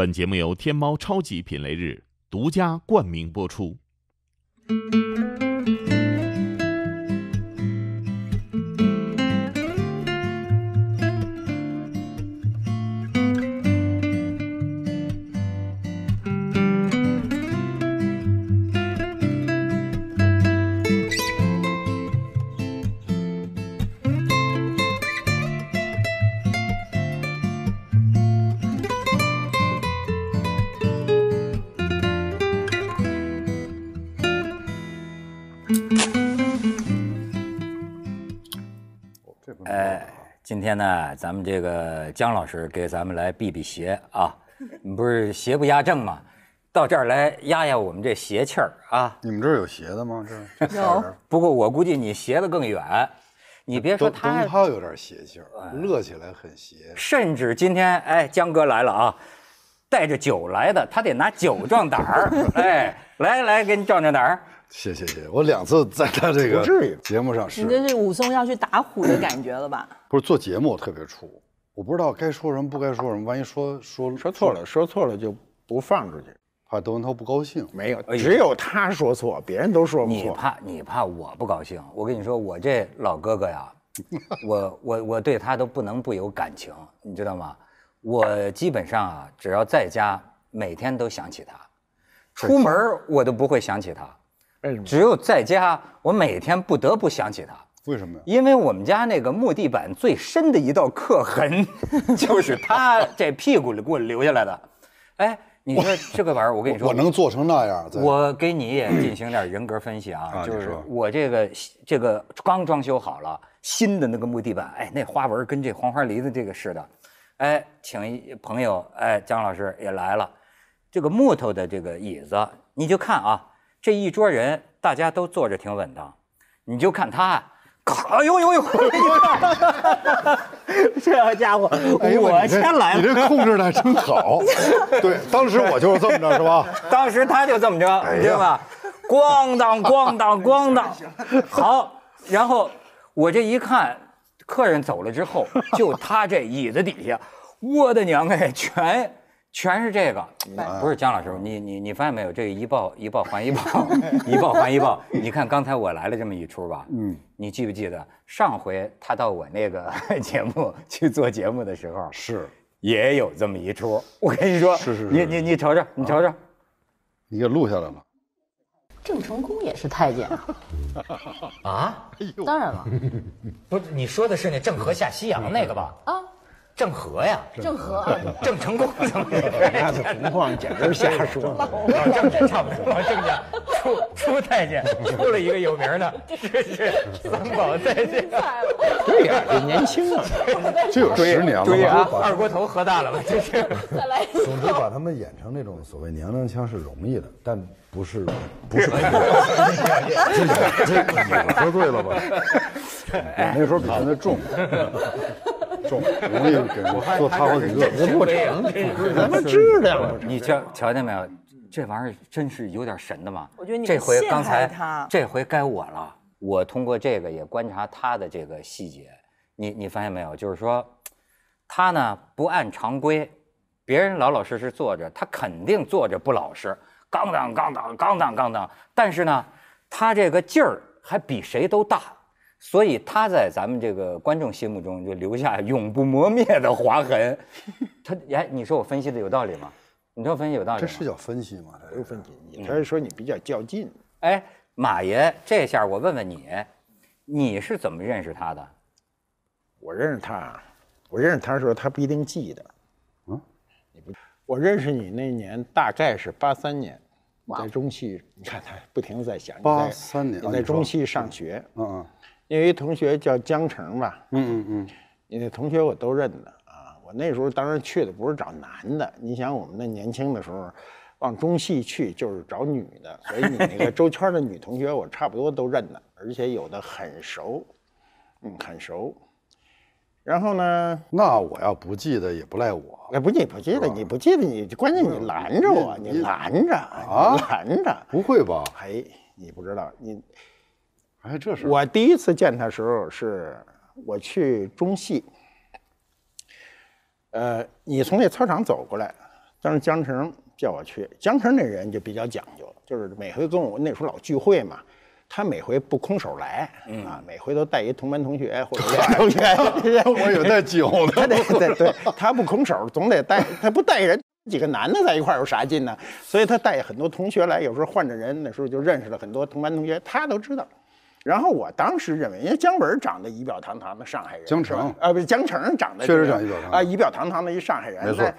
本节目由天猫超级品类日独家冠名播出。天呢，咱们这个姜老师给咱们来避避邪啊，你不是邪不压正吗？到这儿来压压我们这邪气儿啊。你们这儿有邪的吗？这这有不过我估计你邪的更远，你别说灯他灯，泡有点邪气儿，乐起来很邪。甚至今天哎，姜哥来了啊，带着酒来的，他得拿酒壮胆儿。哎，来来，给你壮壮胆儿。谢谢谢谢，我两次在他这个不至于节目上你是，这是武松要去打虎的感觉了吧？不是做节目我特别怵，我不知道该说什么不该说什么，万一说说说错了，说错了就不放出去。怕窦文涛不高兴。没有，只有他说错，别人都说不错。你怕你怕我不高兴？我跟你说，我这老哥哥呀，我我我对他都不能不有感情，你知道吗？我基本上啊，只要在家，每天都想起他，出门我都不会想起他，为什么？只有在家，我每天不得不想起他。为什么呀？因为我们家那个木地板最深的一道刻痕，就是他 这屁股里给我留下来的。哎，你说这个玩意儿，我跟你说，我能做成那样，我给你也 进行点人格分析啊，就是我这个这个刚装修好了新的那个木地板，哎，那花纹跟这黄花梨子这个似的，哎，请一朋友，哎，姜老师也来了，这个木头的这个椅子，你就看啊，这一桌人大家都坐着挺稳当，你就看他。咔哎呦呦呦！这家伙，哎我先来了。你这控制的还真好。对，当时我就是这么着，是吧？当时他就这么着，你知道吧？咣当咣当咣当，好，然后我这一看，客人走了之后，就他这椅子底下，我的娘哎，全全是这个，不是姜老师，你你你发现没有？这个一报一报还一报，一报还一报。你看刚才我来了这么一出吧，嗯，你记不记得上回他到我那个 节目去做节目的时候，是，也有这么一出。我跟你说，是是是你你你瞅瞅，你瞅瞅。你给录下来了。郑成功也是太监啊，啊，当然了不是你说的是那郑和下西洋那个吧？啊，郑和呀，郑和啊，郑成功怎么那个情况简直是瞎说。郑这差不多，郑家出出太监 出了一个有名的，是是三宝太监。对呀，这年轻啊，这有十年了二锅头喝大了吧？这是。再来一总之把他们演成那种所谓娘娘腔是容易的，但不是不是。我说对了吧？我那时候比现在重，重，容易给人做他好几个。不成，咱们质量。你瞧瞧见没有？这玩意儿真是有点神的嘛。我觉得你这回刚才这回该我了。我通过这个也观察他的这个细节，你你发现没有？就是说，他呢不按常规，别人老老实实坐着，他肯定坐着不老实，刚当杠当杠当杠当。但是呢，他这个劲儿还比谁都大，所以他在咱们这个观众心目中就留下永不磨灭的划痕。他哎，你说我分析的有道理吗？你说我分析有道理吗？这是叫分析吗？这有分析，你这是说你比较较劲。哎，马爷，这下我问问你，你是怎么认识他的？我认识他，我认识他的时候，他不一定记得。嗯，你不，我认识你那年大概是八三年，你在中戏，你看他不停的在想，你在83年你在中戏上学，嗯嗯有一同学叫江城吧，嗯嗯嗯，你那同学我都认得啊。我那时候当然去的不是找男的，你想我们那年轻的时候，往中戏去就是找女的，所以你那个周圈的女同学我差不多都认得，而且有的很熟，嗯，很熟。然后呢，那我要不记得也不赖我。哎，不记不记得，你不记得你，关键你拦着我，你拦着啊，拦着。不会吧？哎，你不知道，你哎，这是我第一次见他时候是我去中戏，呃，你从那操场走过来，当时江城叫我去，江城那人就比较讲究，就是每回跟我那时候老聚会嘛，他每回不空手来，啊，每回都带一同班同学或者 俩同学，我有带酒他的，得对对，他不空手，总得带，他不带人，几个男的在一块儿有啥劲呢？所以他带很多同学来，有时候换着人，那时候就认识了很多同班同学，他都知道。然后我当时认为，因为姜文长得仪表堂堂的上海人，江是吧城啊，不是姜成长得确实长仪表堂堂啊，仪表堂堂的一上海人。没错那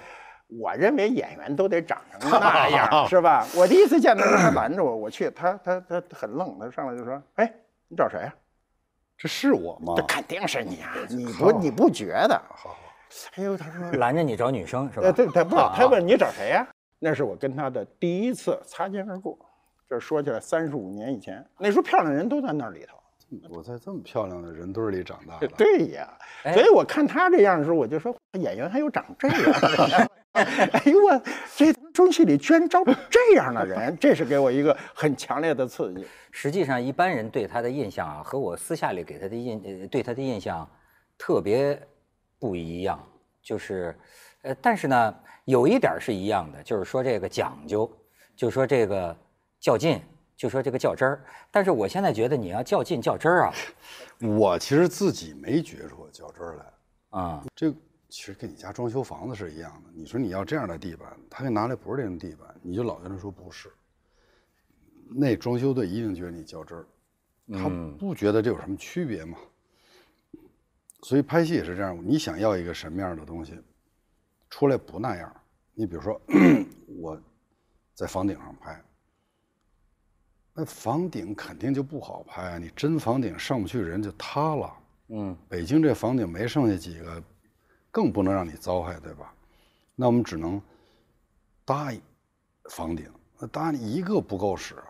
我认为演员都得长成那 样，是吧？我第一次见他，他拦着我，我去，他他他很愣，他上来就说：“哎，你找谁呀、这是我吗这？肯定是你啊！你不你不觉得？好哎呦，他说拦着你找女生是吧？呃，对，他不，他问你找谁呀？那是我跟他的第一次擦肩而过。这说起来三十五年以前，那时候漂亮人都在那里头。我在这么漂亮的人堆里长大的。对呀，哎所以我看他这样的时候，我就说演员还有长这样的。哎呦我，这中戏里居然招这样的人，这是给我一个很强烈的刺激。实际上，一般人对他的印象啊，和我私下里给他的印呃对他的印象特别不一样。就是，呃，但是呢，有一点是一样的，就是说这个讲究，就是说这个较劲，就说这个较真儿。但是我现在觉得你要较劲较真儿啊，我其实自己没觉出较真儿来。啊、这其实跟你家装修房子是一样的。你说你要这样的地板，他给拿来不是这种地板，你就老跟他说不是。那装修队一定觉得你较真儿，他不觉得这有什么区别嘛。所以拍戏也是这样，你想要一个什么样的东西，出来不那样。你比如说，我在房顶上拍，那房顶肯定就不好拍啊！你真房顶上不去，人就塌了。嗯，北京这房顶没剩下几个，更不能让你糟害，对吧？那我们只能搭一房顶，那搭一个不够使啊，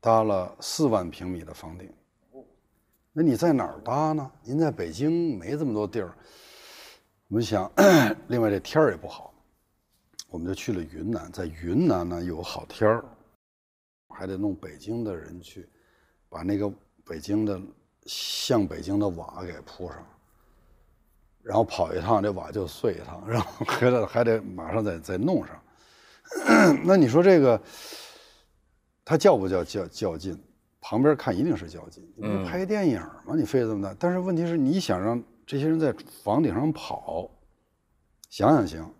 搭了四万平米的房顶。那你在哪儿搭呢？您在北京没这么多地儿。我们想，另外这天儿也不好，我们就去了云南，在云南呢有好天儿，还得弄北京的人去，把那个北京的像北京的瓦给铺上，然后跑一趟，这瓦就碎一趟，然后回来还得马上再再弄上。那你说这个，他较不较较较劲？旁边看一定是较劲，你拍电影吗？你费这么大，但是问题是你想让这些人在房顶上跑，想想行，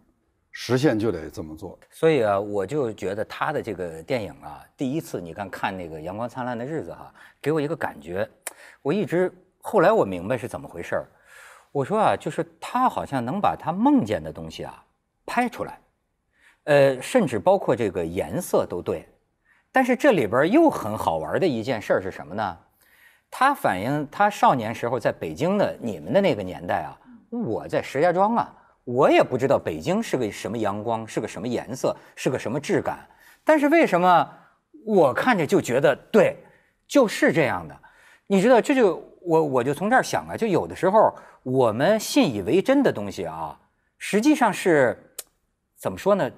实现就得这么做。所以啊，我就觉得他的这个电影啊，第一次你看看那个《阳光灿烂的日子》哈，给我一个感觉，我一直后来我明白是怎么回事儿。我说啊，就是他好像能把他梦见的东西啊拍出来，呃，甚至包括这个颜色都对。但是这里边又很好玩的一件事儿是什么呢？他反映他少年时候在北京的你们的那个年代啊，我在石家庄啊，我也不知道北京是个什么阳光，是个什么颜色，是个什么质感。但是为什么我看着就觉得对，就是这样的？你知道，这就我我就从这儿想啊，就有的时候我们信以为真的东西啊，实际上是怎么说呢？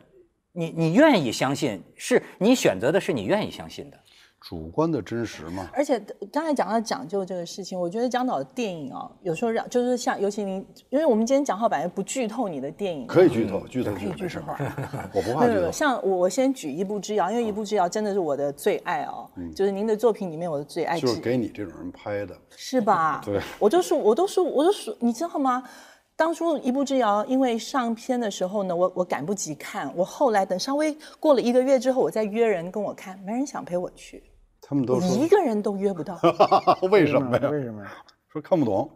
你你愿意相信，是你选择的是你愿意相信的。主观的真实嘛，而且刚才讲到讲究这个事情，我觉得江导的电影啊，有时候让就是像尤其您，因为我们今天讲话本来不剧透你的电影，可以剧透，剧透可以剧透，我不怕剧透。没有没有，像我我先举一步之遥，因为一步之遥真的是我的最爱哦，就是您的作品里面我的最爱就是给你这种人拍的，是吧？对，我都是，我都说，我都说，你知道吗？当初一步之遥，因为上片的时候呢，我我赶不及看，我后来等稍微过了一个月之后，我再约人跟我看，没人想陪我去，他们都说一个人都约不到。为什么呀？为什么呀？说看不懂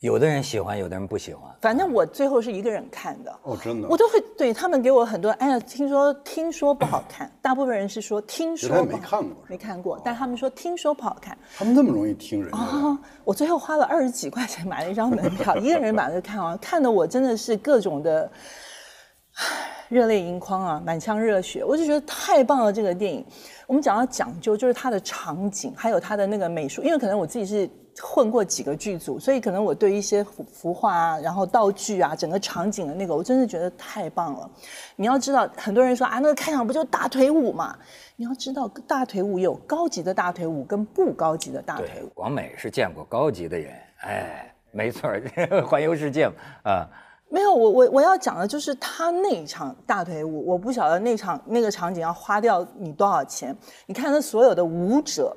有的人喜欢，有的人不喜欢。反正我最后是一个人看的。哦，真的我。都会对他们给我很多，哎呀，听说听说不好看，大部分人是说听说没看过没看过，但他们说听说不好看他们那么容易听人啊！我最后花了二十几块钱买了一张门票，一个人把这看完，看的我真的是各种的 热泪盈眶啊，满腔热血，我就觉得太棒了这个电影。我们讲到讲究，就是它的场景，还有它的那个美术，因为可能我自己是混过几个剧组，所以可能我对一些服服化啊，然后道具啊，整个场景的那个，我真的觉得太棒了。你要知道，很多人说啊，那个开场不就大腿舞嘛？你要知道，大腿舞有高级的大腿舞跟不高级的大腿舞。，广美是见过高级的人，哎，没错，环游世界嘛啊。没有，我我我要讲的就是他那一场大腿舞，我不晓得那场那个场景要花掉你多少钱。你看他所有的舞者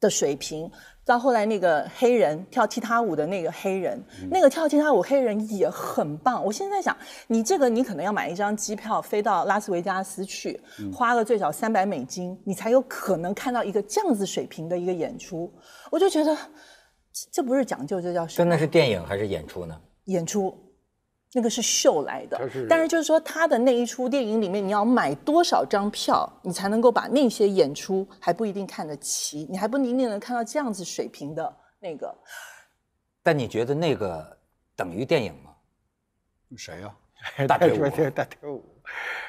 的水平，到后来那个黑人跳踢踏舞的那个黑人，那个跳踢踏舞黑人也很棒。我现在想，你这个你可能要买一张机票飞到拉斯维加斯去，花了最少三百美金，你才有可能看到一个这样子水平的一个演出。我就觉得这这不是讲究，这叫什么？真的是电影还是演出呢？演出，那个是秀来的是。但是就是说，他的那一出电影里面，你要买多少张票，你才能够把那些演出还不一定看得齐，你还不一定能看到这样子水平的那个。但你觉得那个等于电影吗？谁呀、大腿舞大腿舞，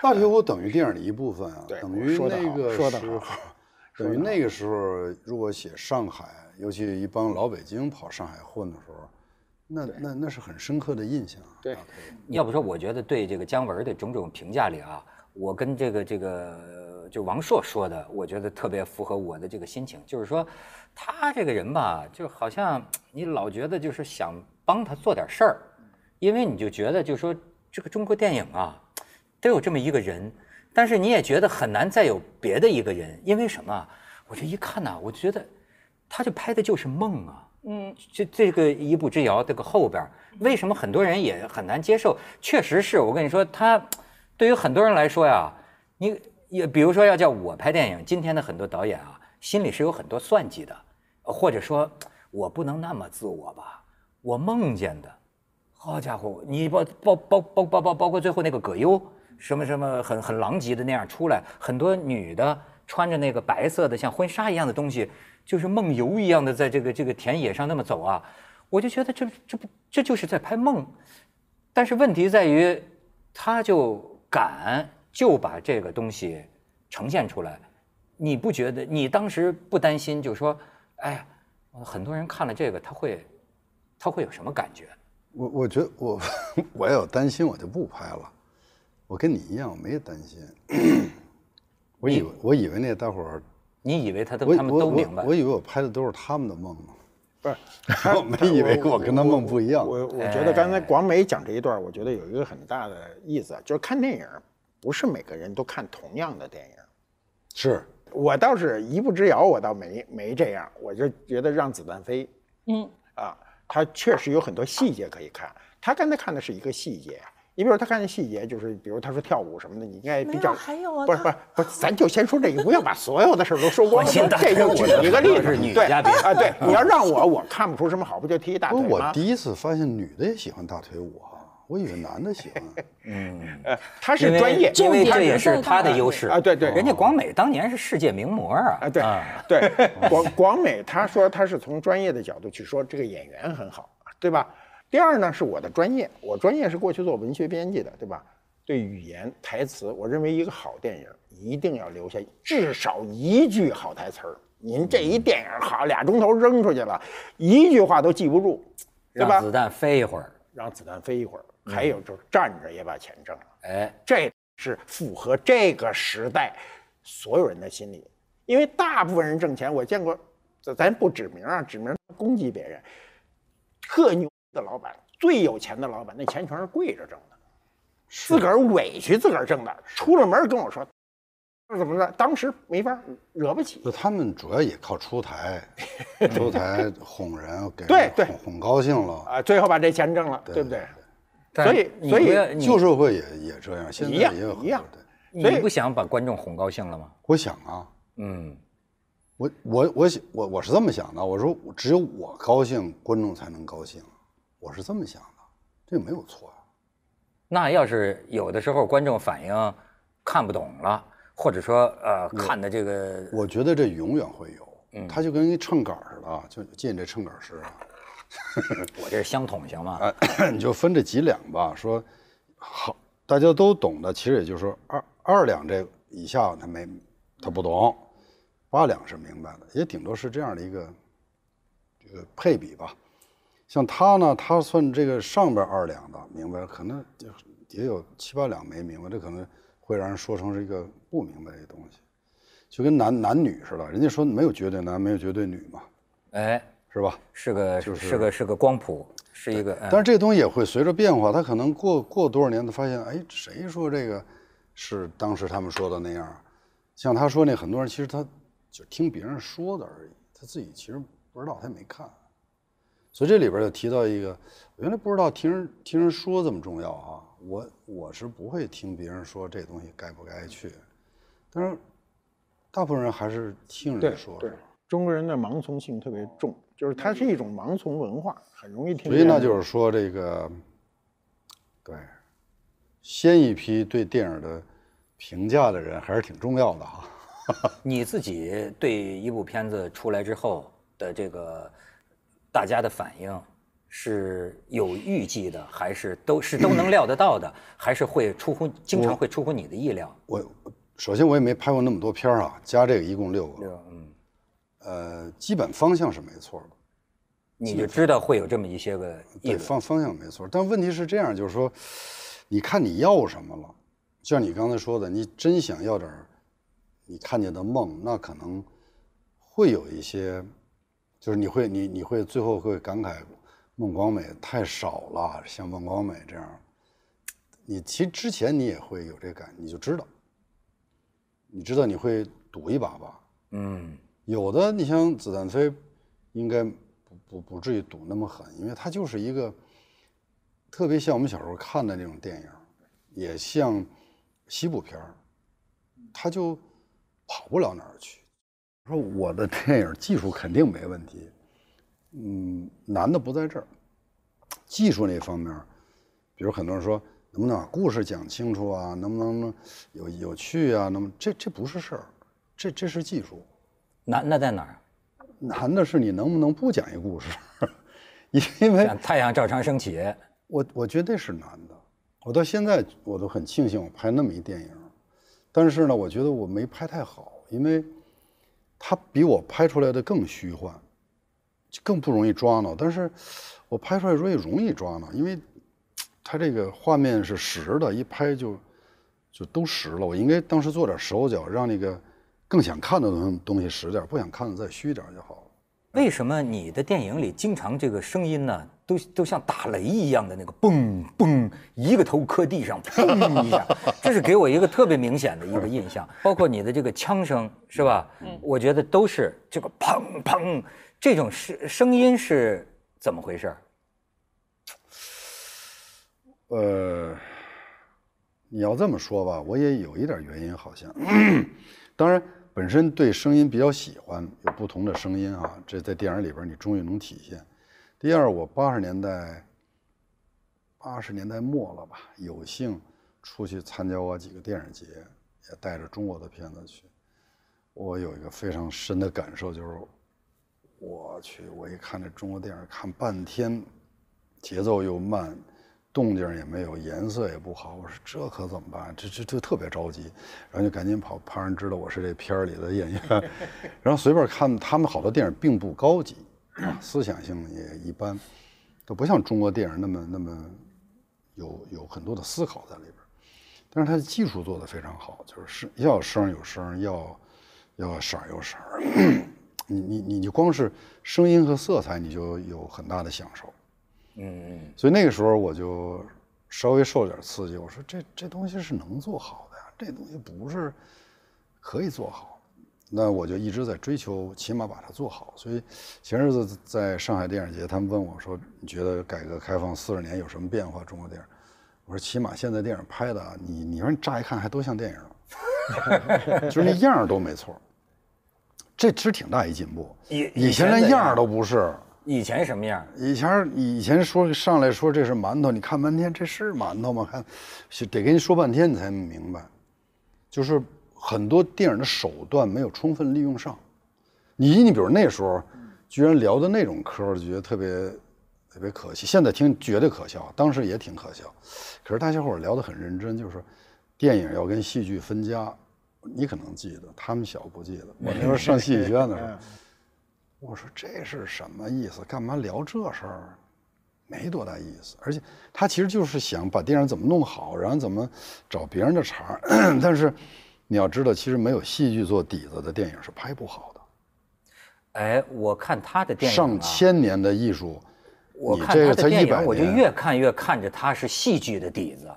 大腿舞等于电影的一部分啊，等于说那个时候，等于那个时候，如果写上海，尤其一帮老北京跑上海混的时候，那那那是很深刻的印象啊。对要不说，我觉得对这个姜文的种种评价里啊，我跟这个这个呃就王朔说的，我觉得特别符合我的这个心情，就是说他这个人吧，就好像你老觉得就是想帮他做点事儿，因为你就觉得就是说这个中国电影啊，都有这么一个人，但是你也觉得很难再有别的一个人，因为什么？我这一看呐、我就觉得他就拍的就是梦啊。嗯，这这个一步之遥，这个后边为什么很多人也很难接受？确实是我跟你说，他对于很多人来说呀，你也比如说要叫我拍电影，今天的很多导演啊，心里是有很多算计的，或者说我不能那么自我吧，我梦见的，好家伙，你包包包包包包包括最后那个葛优，什么什么很很狼藉的那样出来，很多女的穿着那个白色的像婚纱一样的东西，就是梦游一样的在这个这个田野上那么走啊，我就觉得这这不这就是在拍梦，但是问题在于，他就敢就把这个东西呈现出来，你不觉得？你当时不担心，就说，哎呀，很多人看了这个，他会他会有什么感觉？我我觉得我 我要有担心，我就不拍了。我跟你一样，我没担心。我以为我以为那大伙儿，你以为他都我他们我我都明白我？以为我拍的都是他们的梦呢。不是，我没以为我跟他梦不一样。我我觉得刚才广美讲这一段，我觉得有一个很大的意思，啊就是看电影不是每个人都看同样的电影。是我倒是一步之遥，我倒没没这样，我就觉得让子弹飞嗯，啊，他确实有很多细节可以看。他刚才看的是一个细节，你比如他看的细节就是，比如他说跳舞什么的，你应该比较没有还有啊不是不是不是，咱就先说这个，不要把所有的事儿都说光。关心大这就举一个例子，女对嘉宾啊，对，你要让我我看不出什么好，不就踢一大不是我？第一次发现女的也喜欢大腿舞啊，我以为男的喜欢。呃，他是专业，因为这也是他的优势啊对对人家广美当年是世界名模啊，啊，对对，广广美他说他是从专业的角度去说这个演员很好，对吧？第二呢是我的专业，我专业是过去做文学编辑的，对吧？对语言台词，我认为一个好电影一定要留下至少一句好台词儿。您这一电影好俩钟头扔出去了，一句话都记不住，对吧让？子弹飞一会儿，让子弹飞一会儿，还有就是站着也把钱挣了。哎，这是符合这个时代所有人的心理，因为大部分人挣钱，我见过，咱咱不指名啊，指名攻击别人，特牛的老板，最有钱的老板，那钱全是跪着挣的，自个儿委屈自个儿挣的，出了门跟我说，怎么着？当时没法惹不起，就他们主要也靠出台，出台哄人，给人对对哄哄高兴了。啊，最后把这钱挣了，对不对？但所以你所以旧社会也也这样，现在一样也一样多对所以你不想把观众哄高兴了吗？我想啊，嗯，我我我想我我是这么想的，我说只有我高兴，观众才能高兴，我是这么想的，这没有错啊。那要是有的时候观众反应看不懂了，或者说呃看的这个我觉得这永远会有，嗯他就跟一秤杆似的啊，就进这秤杆儿师啊，我这是相捅行吗？你就分这几两吧。说好，大家都懂的，其实也就是说二二两这以下他没他不懂，八两是明白的，也顶多是这样的一个这个配比吧。像他呢，他算这个上边二两的明白，可能就也有七八两没明白，这可能会让人说成是一个不明白的东西，就跟男男女似的，人家说没有绝对男，没有绝对女嘛，哎，是吧？是个就是是个是个光谱，是一个，嗯但是这个东西也会随着变化，他可能过过多少年，他发现，哎，谁说这个是当时他们说的那样？像他说那很多人其实他就听别人说的而已，他自己其实不知道，他也没看。所以这里边就提到一个，我原来不知道听人听人说这么重要啊。我我是不会听别人说这东西该不该去，但是大部分人还是听对人说。对，中国人的盲从性特别重，就是它是一种盲从文化，很容易听。所以那，就是说这个，对，先一批对电影的评价的人还是挺重要的哈。你自己对一部片子出来之后的这个大家的反应是有预计的，还是都是都能料得到的，还是会出乎经常会出乎你的意料？我首先我也没拍过那么多片儿啊，加这个一共六个？嗯，呃，基本方向是没错的，你就知道会有这么一些个议对。方方向没错。但问题是这样，就是说，你看你要什么了？就像你刚才说的，你真想要点儿你看见的梦，那可能会有一些，就是你会你你会最后会感慨孟广美太少了，像孟广美这样，你其实之前你也会有这感，你就知道，你知道你会赌一把吧？嗯，有的你像子弹飞，应该不不不至于赌那么狠，因为它就是一个特别像我们小时候看的那种电影，也像西部片儿，它就跑不了哪儿去。说我的 电影技术肯定没问题，嗯，难的不在这儿，技术那方面，比如很多人说能不能把故事讲清楚啊，能不能有有趣啊，那么这这不是事儿，这这是技术。难那在哪儿？难的是你能不能不讲一故事，因为像太阳照常升起，我我觉得是难的。我到现在我都很庆幸我拍那么一电影，但是呢，我觉得我没拍太好，因为它比我拍出来的更虚幻，就更不容易抓挠。但是我拍出来容易容易抓挠，因为它这个画面是实的，一拍就就都实了。我应该当时做点手脚，让那个更想看的东东西实点，不想看的再虚点就好了。为什么你的电影里经常这个声音呢，都都像打雷一样的那个嘣嘣，一个头磕地上，砰一下，这是给我一个特别明显的一个印象。包括你的这个枪声，是吧？我觉得都是这个砰砰这种声声音是怎么回事？呃，你要这么说吧，我也有一点原因，好像。当然，本身对声音比较喜欢，有不同的声音啊，这在电影里边你终于能体现。第二，我八十年代，八十年代末了吧，有幸出去参加过几个电影节，也带着中国的片子去。我有一个非常深的感受，就是我去，我一看这中国电影，看半天，节奏又慢，动静也没有，颜色也不好。我说这可怎么办？这这这特别着急，然后就赶紧跑，怕人知道我是这片儿里的演员。然后随便看他们好多电影并不高级，啊，思想性也一般，都不像中国电影那么那么有有很多的思考在里边儿。但是它的技术做得非常好，就是是要声有声，要要色有色儿。你你你就光是声音和色彩，你就有很大的享受。嗯，所以那个时候我就稍微受点刺激，我说这这东西是能做好的呀，这东西不是可以做好。那我就一直在追求，起码把它做好。所以前日子在上海电影节，他们问我说：“你觉得改革开放四十年有什么变化？中国电影？”我说：“起码现在电影拍的啊，你你说你乍一看还都像电影，就是那样都没错。这其实挺大一进步。以以前连样都不是。”以前什么样？以前以前说上来说这是馒头，你看半天这是馒头吗？看，是得跟你说半天你才明白，就是很多电影的手段没有充分利用上。你你比如那时候，居然聊的那种嗑，就觉得特别特别可惜。现在听绝对可笑，当时也挺可笑。可是大家伙儿聊得很认真，就是说电影要跟戏剧分家。你可能记得，他们小不记得。我那时候上戏剧学院的时候。我说这是什么意思？干嘛聊这事儿？没多大意思。而且他其实就是想把电影怎么弄好，然后怎么找别人的茬儿。但是你要知道，其实没有戏剧做底子的电影是拍不好的。哎，我看他的电影、啊、上千年的艺术，你我看这个才他的电100影，我就越看越看着他是戏剧的底子。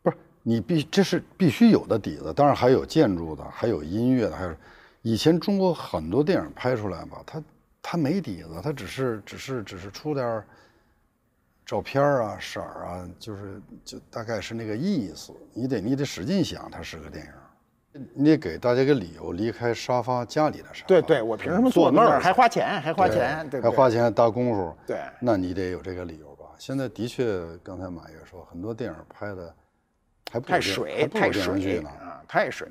不是你必这是必须有的底子，当然还有建筑的，还有音乐的，还有以前中国很多电影拍出来吧，它它没底子，它只是只是只是出点儿照片儿啊、色儿啊，就是就大概是那个意思。你得你得使劲想，它是个电影，你得给大家个理由离开沙发家里的沙发。对对，我凭什么坐那儿坐那儿还花钱还花钱，对？还花钱搭功夫，对那你得有这个理由吧？现在的确，刚才马爷说，很多电影拍的还不太水太水呢。啊，太水。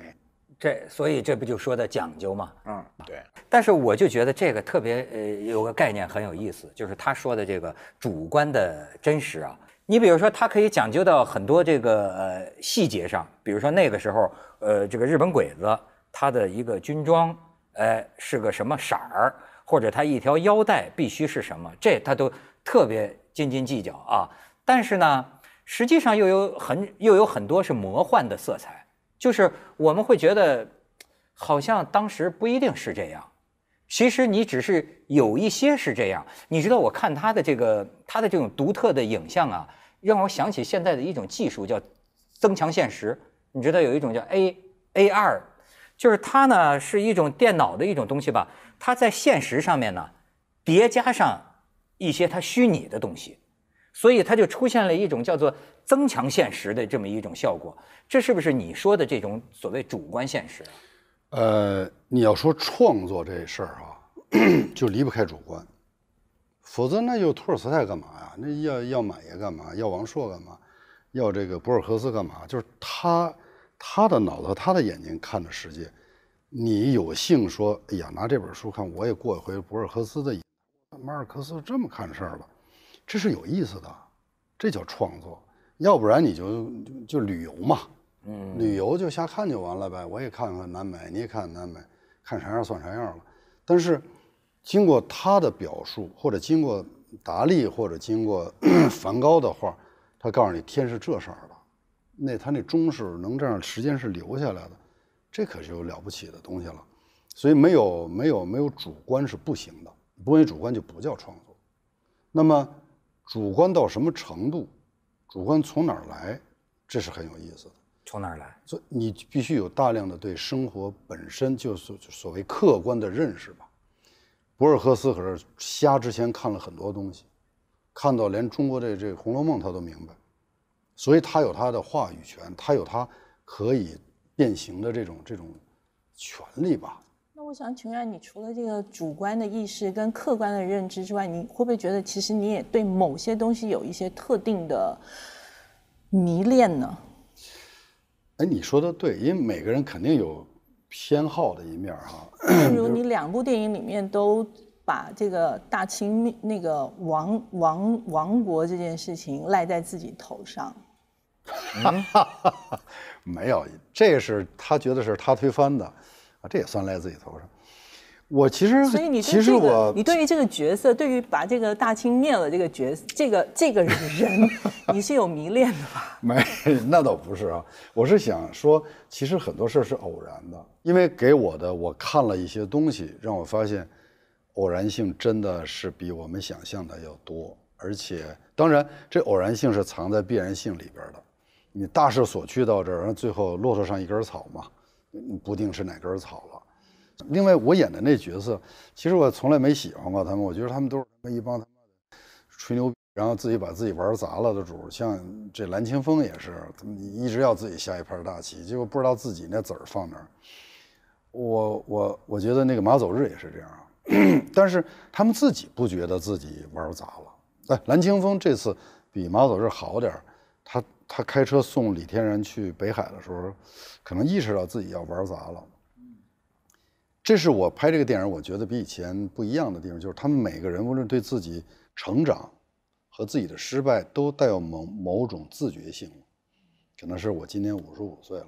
这所以这不就说的讲究吗？嗯，对，但是我就觉得这个特别呃有个概念很有意思，就是他说的这个主观的真实啊。你比如说，他可以讲究到很多这个呃细节上，比如说那个时候呃这个日本鬼子他的一个军装，呃是个什么色儿，或者他一条腰带必须是什么，这他都特别斤斤计较啊。但是呢，实际上又有很又有很多是魔幻的色彩，就是我们会觉得好像当时不一定是这样。其实你只是有一些是这样，你知道，我看他的这个他的这种独特的影像啊，让我想起现在的一种技术叫增强现实。你知道有一种叫 A A R，就是它呢是一种电脑的一种东西吧，它在现实上面呢叠加上一些它虚拟的东西，所以它就出现了一种叫做增强现实的这么一种效果。这是不是你说的这种所谓主观现实？呃，你要说创作这事儿啊，就离不开主观，否则那就托尔斯泰干嘛呀？那要要马爷干嘛？要王朔干嘛？要这个博尔赫斯干嘛？就是他他的脑子、他的眼睛看的世界。你有幸说，哎呀，拿这本书看，我也过一回博尔赫斯的瘾。马尔克斯这么看事儿了，这是有意思的，这叫创作。要不然你就就旅游嘛，旅游就瞎看就完了呗。我也看看南美，你也看看南美，看啥样算啥样了。但是经过他的表述，或者经过达利，或者经过 梵高的画，他告诉你天是这色儿的，那他那钟是能这样时间是留下来的，这可是有了不起的东西了。所以没有没有没有主观是不行的，不为主观就不叫创作。那么主观到什么程度，主观从哪儿来，这是很有意思的。从哪儿来？所以你必须有大量的对生活本身就是所谓客观的认识吧。博尔赫斯可是瞎之前看了很多东西，看到连中国这这《红楼梦》他都明白，所以他有他的话语权，他有他可以变形的这种这种权利吧。那我想请问你，除了这个主观的意识跟客观的认知之外，你会不会觉得其实你也对某些东西有一些特定的迷恋呢？哎，你说的对，因为每个人肯定有偏好的一面哈。比如你两部电影里面都把这个大清灭那个亡亡亡国这件事情赖在自己头上，没有，这是他觉得是他推翻的，啊，这也算赖自己头上。我其实，所以你对其实这个我，你对于这个角色，对于把这个大清灭了这个角色，这个这个人，你是有迷恋的吧？没，那倒不是啊。我是想说，其实很多事儿是偶然的，因为给我的，我看了一些东西，让我发现，偶然性真的是比我们想象的要多。而且，当然，这偶然性是藏在必然性里边的。你大势所趋到这儿，然后最后骆驼上一根草嘛，你不定是哪根草了。另外，我演的那角色，其实我从来没喜欢过他们，我觉得他们都是他妈一帮他妈的吹牛，然后自己把自己玩砸了的主。像这蓝清风也是，他们一直要自己下一盘大棋，结果不知道自己那子儿放哪儿。我我我觉得那个马走日也是这样，但是他们自己不觉得自己玩砸了。哎，蓝清风这次比马走日好点儿，他他开车送李天然去北海的时候，可能意识到自己要玩砸了。这是我拍这个电影，我觉得比以前不一样的地方，就是他们每个人无论对自己成长和自己的失败，都带有某某种自觉性。可能是我今年五十五岁了，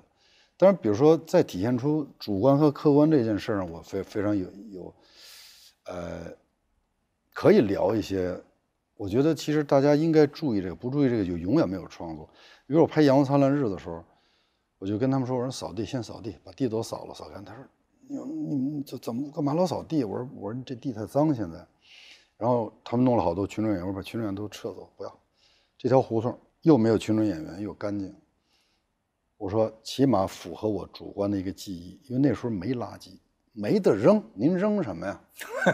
当然，比如说在体现出主观和客观这件事上，我非非常有有，呃，可以聊一些。我觉得其实大家应该注意这个，不注意这个就永远没有创作。比如我拍《阳光灿烂日》的时候，我就跟他们说：“我说扫地，先扫地，把地都扫了，扫干。”他说：“你你你怎怎么干嘛老扫地？”我说：“我说这地太脏，现在。”然后他们弄了好多群众演员，我把群众演员都撤走，不要。这条胡同又没有群众演员，又干净。我说起码符合我主观的一个记忆，因为那时候没垃圾，没得扔，您扔什么呀？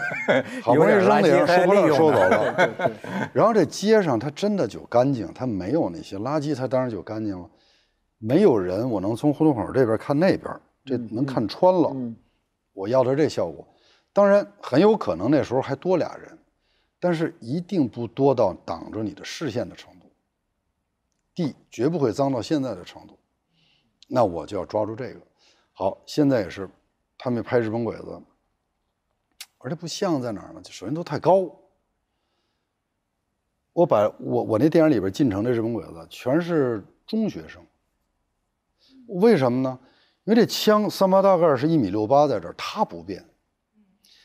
好不容易扔的人收不了收走了。然后这街上它真的就干净，它没有那些垃圾，它当然就干净了。没有人，我能从胡同口这边看那边，这能看穿了。我要的这效果，当然很有可能那时候还多俩人，但是一定不多到挡着你的视线的程度。地绝不会脏到现在的程度，那我就要抓住这个。好，现在也是，他们拍日本鬼子，而且不像在哪儿呢？就首先都太高。我把我我那电影里边进城的日本鬼子全是中学生，为什么呢？因为这枪三八大盖是一米六八，在这儿它不变。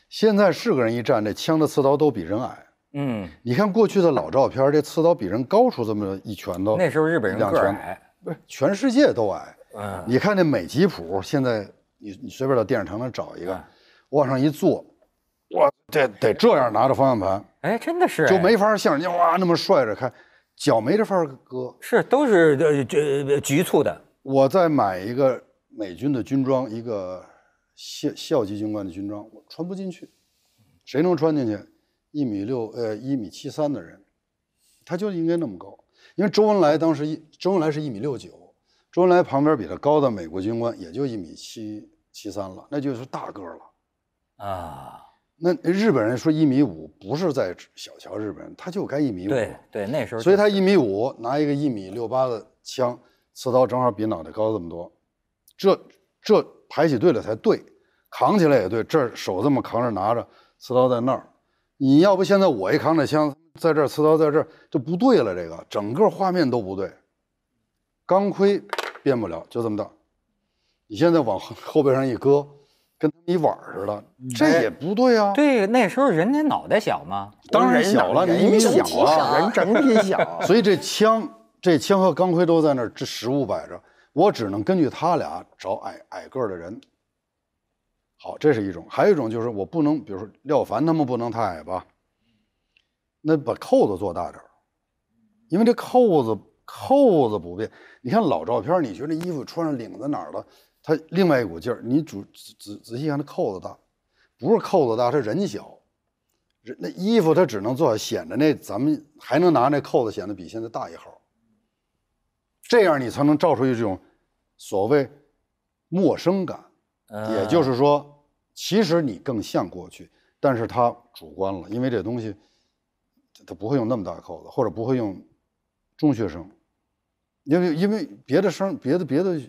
现在是个人一站，这枪的刺刀都比人矮。嗯，你看过去的老照片，这刺刀比人高出这么一拳头。那时候日本人个儿矮，不是全世界都矮。嗯，你看那美吉普，现在你你随便到电视城那找一个，嗯往上一坐，哇，这得这样拿着方向盘，哎，真的是就哎没法像人家哇那么帅着开，脚没这法儿搁。是都是呃这局促的，我再买一个美军的军装，一个校校级军官的军装，我穿不进去，谁能穿进去？一米六，呃，一米七三的人，他就应该那么高。因为周恩来当时一，周恩来是一米六九，周恩来旁边比他高的美国军官也就一米七七三了，那就是大个儿了。啊，那日本人说一米五，不是在小瞧日本人，他就该一米五。对对，那时候所以他一米五，拿一个一米六八的枪，刺刀正好比脑袋高这么多，这这排起队来才对，扛起来也对，这儿手这么扛着拿着，刺刀在那儿，你要不现在我一扛着枪在这儿，刺刀在这儿就不对了，这个整个画面都不对，钢盔变不了，就这么大，你现在往后后背上一搁，跟一碗儿似的，这也不对啊。对那时候人家脑袋小嘛，当然小了，你一米人小啊，人整体小，所以这枪，这枪和钢盔都在那儿，这实物摆着，我只能根据他俩找矮矮个的人。好，这是一种，还有一种就是我不能，比如说廖凡他们不能太矮吧，那把扣子做大点儿，因为这扣子扣子不变。你看老照片，你觉得衣服穿上领子哪儿了，它另外一股劲儿。你仔仔仔细看，那扣子大，不是扣子大，是人小。人那衣服它只能做显得那咱们还能拿那扣子显得比现在大一号，这样你才能照出一种所谓陌生感。嗯也就是说，其实你更像过去，但是它主观了，因为这东西它不会用那么大扣子，或者不会用中学生，因为因为别的生别的别的，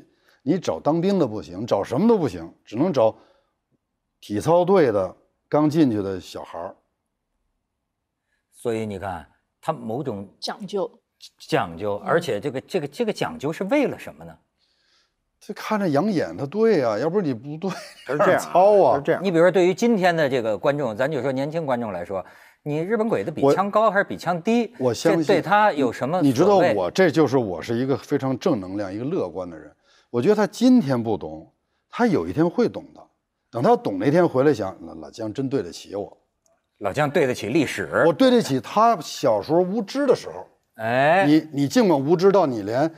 你找当兵的不行，找什么都不行，只能找体操队的刚进去的小孩儿。所以你看他某种讲究。讲究，而且这个这个这个讲究是为了什么呢？这看着养眼，它对啊、要不然你不对，是这样糙啊是。这样。你比如说，对于今天的这个观众，咱就说年轻观众来说，你日本鬼子比枪高还是比枪低？我相信对他有什么你知道我这就是我是一个非常正能量、一个乐观的人。我觉得他今天不懂，他有一天会懂的。等他懂那天回来想，老老姜真对得起我，老姜对得起历史我。对得起他小时候无知的时候。哎，你你尽管无知到你连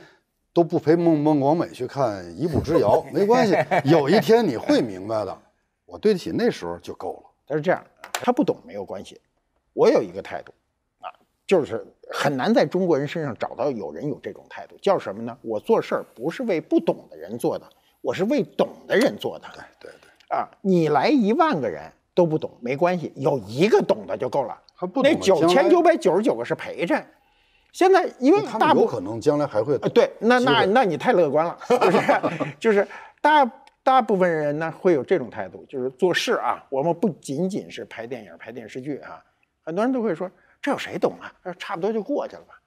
都不陪孟孟广美去看《一步之遥》，没关系，有一天你会明白的。我对得起那时候就够了。他是这样，他不懂没有关系。我有一个态度，啊，就是很难在中国人身上找到有人有这种态度，叫什么呢？我做事儿不是为不懂的人做的，我是为懂的人做的。对对对，啊，你来一万个人都不懂没关系，有一个懂的就够了。还不懂那九千九百九十九个是陪衬。现在因为他大部们有可能将来还会呃，对，那那那你太乐观了，就是 就是大大部分人呢会有这种态度，就是做事啊，我们不仅仅是拍电影、拍电视剧啊，很多人都会说这有谁懂啊？呃差不多就过去了吧。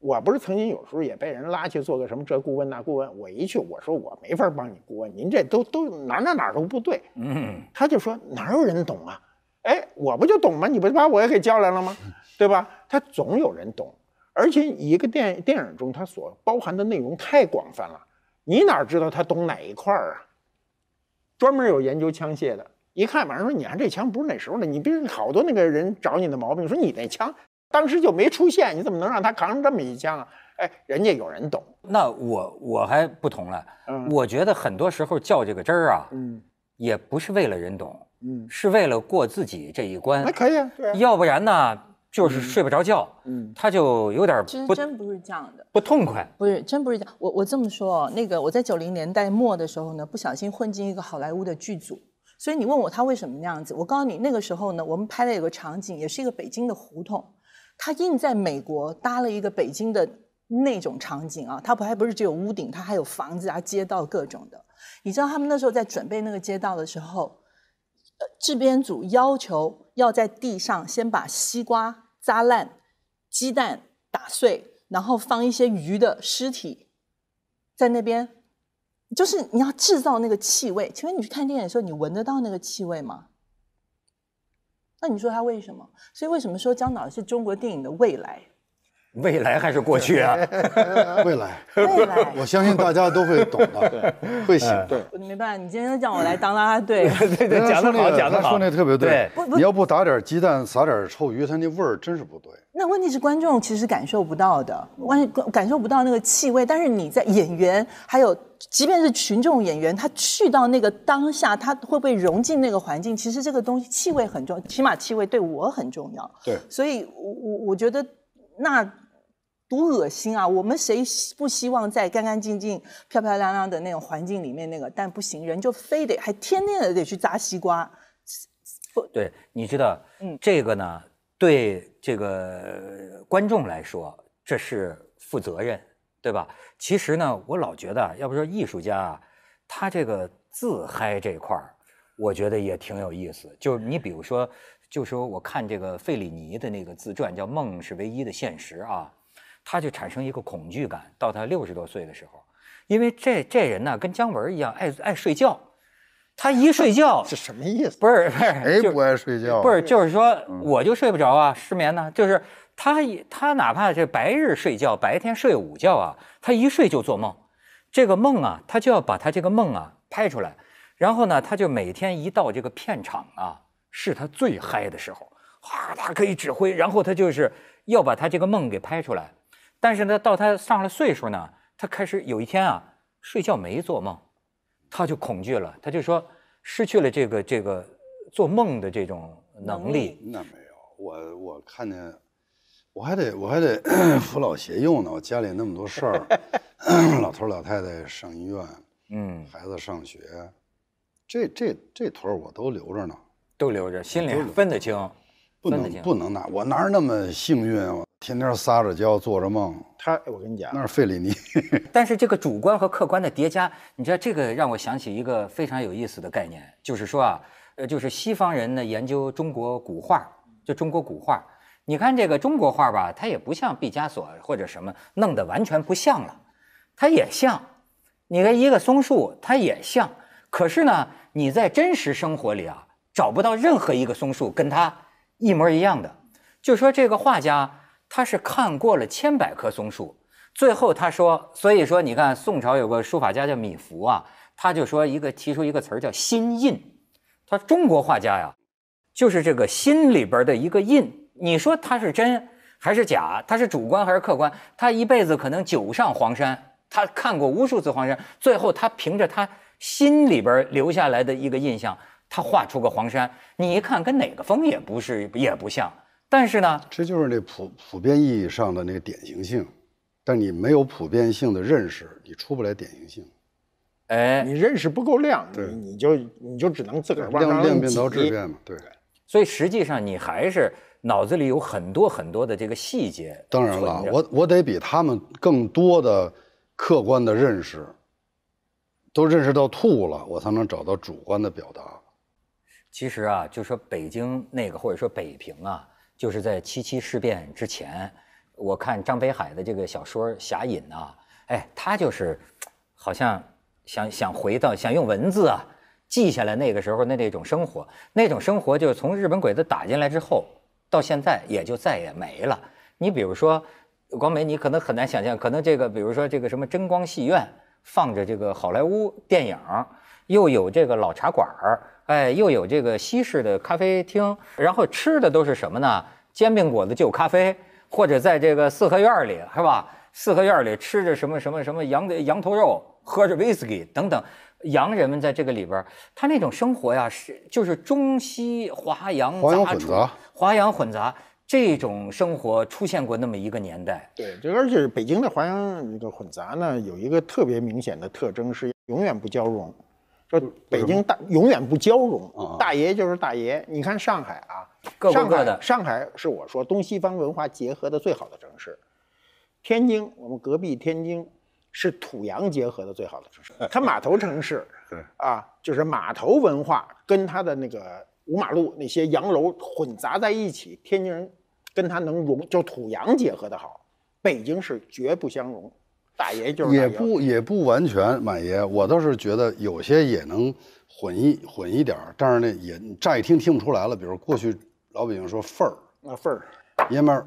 我不是曾经有时候也被人拉去做个什么这顾问那顾问，我一去我说我没法帮你顾问，您这都都哪哪哪都不对。嗯，他就说哪有人懂啊？哎，我不就懂吗？你不把我也给叫来了吗？对吧？他总有人懂，而且一个电电影中它所包含的内容太广泛了，你哪知道他懂哪一块儿啊？专门有研究枪械的，一看马上说你看这枪不是那时候的，你别好多那个人找你的毛病，说你那枪当时就没出现，你怎么能让他扛上这么一枪啊？哎，人家有人懂，那我我还不同了，嗯我觉得很多时候较这个真儿啊，嗯也不是为了人懂，嗯，是为了过自己这一关那。可以啊，对啊，要不然呢，就是睡不着觉，嗯他就有点其实真不是这样的。不痛快。不是，真不是这样。我我这么说哦，那个我在九零年代末的时候呢，不小心混进一个好莱坞的剧组，所以你问我他为什么那样子，我告诉你，那个时候呢，我们拍的有个场景，也是一个北京的胡同，他硬在美国搭了一个北京的那种场景啊，他不还不是只有屋顶，他还有房子啊、街道各种的。你知道他们那时候在准备那个街道的时候，呃，制片组要求要在地上先把西瓜砸烂，鸡蛋打碎，然后放一些鱼的尸体在那边，就是你要制造那个气味。请问你去看电影的时候，你闻得到那个气味吗？那你说他为什么？所以为什么说姜导是中国电影的未来？未来还是过去啊？未来，未来，我相信大家都会懂的，会醒的。对，我没办法，你今天让我来当啦啦队，对 对，讲得好，讲得好。说那特别对对，你要不打点鸡蛋，撒点臭鱼，它那味儿真是不对。那问题是观众其实感受不到的，观感受不到那个气味，但是你在演员还有即便是群众演员，他去到那个当下，他会不会融进那个环境？其实这个东西气味很重要，起码气味对我很重要。对，所以我我我觉得那多恶心啊！我们谁不希望在干干净净、漂漂亮亮的那种环境里面那个？但不行，人就非得还天天的得去砸西瓜。对，你知道，嗯这个呢，对这个观众来说，这是负责任，对吧？其实呢，我老觉得啊，要不说艺术家啊，他这个自嗨这块儿，我觉得也挺有意思。就是你比如说，就说我看这个费里尼的那个自传叫《梦是唯一的现实》啊，他就产生一个恐惧感，到他六十多岁的时候，因为这这人呢，跟姜文一样爱爱睡觉，他一睡觉 这什么意思？不是不是，就谁不爱睡觉？不是，就是说我就睡不着啊，失眠呢。就是他一他哪怕这白日睡觉，白天睡午觉啊，他一睡就做梦。这个梦啊，他就要把他这个梦啊拍出来，然后呢，他就每天一到这个片场啊，是他最嗨的时候，哗，他可以指挥，然后他就是要把他这个梦给拍出来。但是呢，到他上了岁数呢，他开始有一天啊，睡觉没做梦，他就恐惧了，他就说失去了这个这个做梦的这种能力。那没有，我我看见，我还得我还得 扶老携幼呢，我家里那么多事儿 老头老太太上医院，嗯，孩子上学，这这这腿儿我都留着呢，都留着，心里分得清，不能。不能拿，我哪儿那么幸运啊？我天天撒着娇做着梦，他，我跟你讲那，是费里尼。但是这个主观和客观的叠加，你知道这个让我想起一个非常有意思的概念，就是说啊，呃，就是西方人呢研究中国古画，就中国古画，你看这个中国画吧，它也不像毕加索或者什么弄得完全不像了，它也像，你看一个松树，它也像，可是呢，你在真实生活里啊，找不到任何一个松树跟它一模一样的。就说这个画家，他是看过了千百棵松树，最后他说，所以说你看宋朝有个书法家叫米芾啊，他就说一个提出一个词儿叫心印，他说中国画家呀，就是这个心里边的一个印，你说他是真还是假，他是主观还是客观？他一辈子可能九上黄山，他看过无数次黄山，最后他凭着他心里边留下来的一个印象，他画出个黄山，你一看跟哪个风也不是也不像，但是呢，这就是那普普遍意义上的那个典型性，但你没有普遍性的认识，你出不来典型性。哎，你认识不够亮，对你你就你就只能自个儿往上量量变到质变嘛，对。所以实际上你还是脑子里有很多很多的这个细节。当然了，我我得比他们更多的客观的认识，都认识到吐了，我才能找到主观的表达。其实啊，就说北京那个或者说北平啊，就是在七七事变之前，我看张北海的这个小说《侠隐》啊，哎，他就是好像想想回到想用文字啊记下来那个时候的那种生活，那种生活就是从日本鬼子打进来之后，到现在也就再也没了。你比如说，光美，你可能很难想象，可能这个比如说这个什么真光戏院放着这个好莱坞电影，又有这个老茶馆儿哎，又有这个西式的咖啡厅，然后吃的都是什么呢？煎饼果子就咖啡，或者在这个四合院里是吧？四合院里吃着什么什么什么羊的羊头肉，喝着威士忌等等。洋人们在这个里边，他那种生活呀，是就是中西华洋杂处混杂，华洋混杂这种生活出现过那么一个年代。对，这而且北京的华洋这个混杂呢，有一个特别明显的特征是永远不交融。说北京大永远不交融啊，大爷就是大爷。你看上海啊，上海的上海是我说东西方文化结合的最好的城市。天津，我们隔壁天津是土洋结合的最好的城市。它码头城市，对啊，就是码头文化跟它的那个五马路那些洋楼混杂在一起，天津人跟它能融，就土洋结合的好。北京是绝不相容，大爷就是大也不也不完全，满爷，我倒是觉得有些也能混一混一点儿，但是呢，也乍一听听不出来了。比如过去老北京说份儿，那份儿，爷们儿，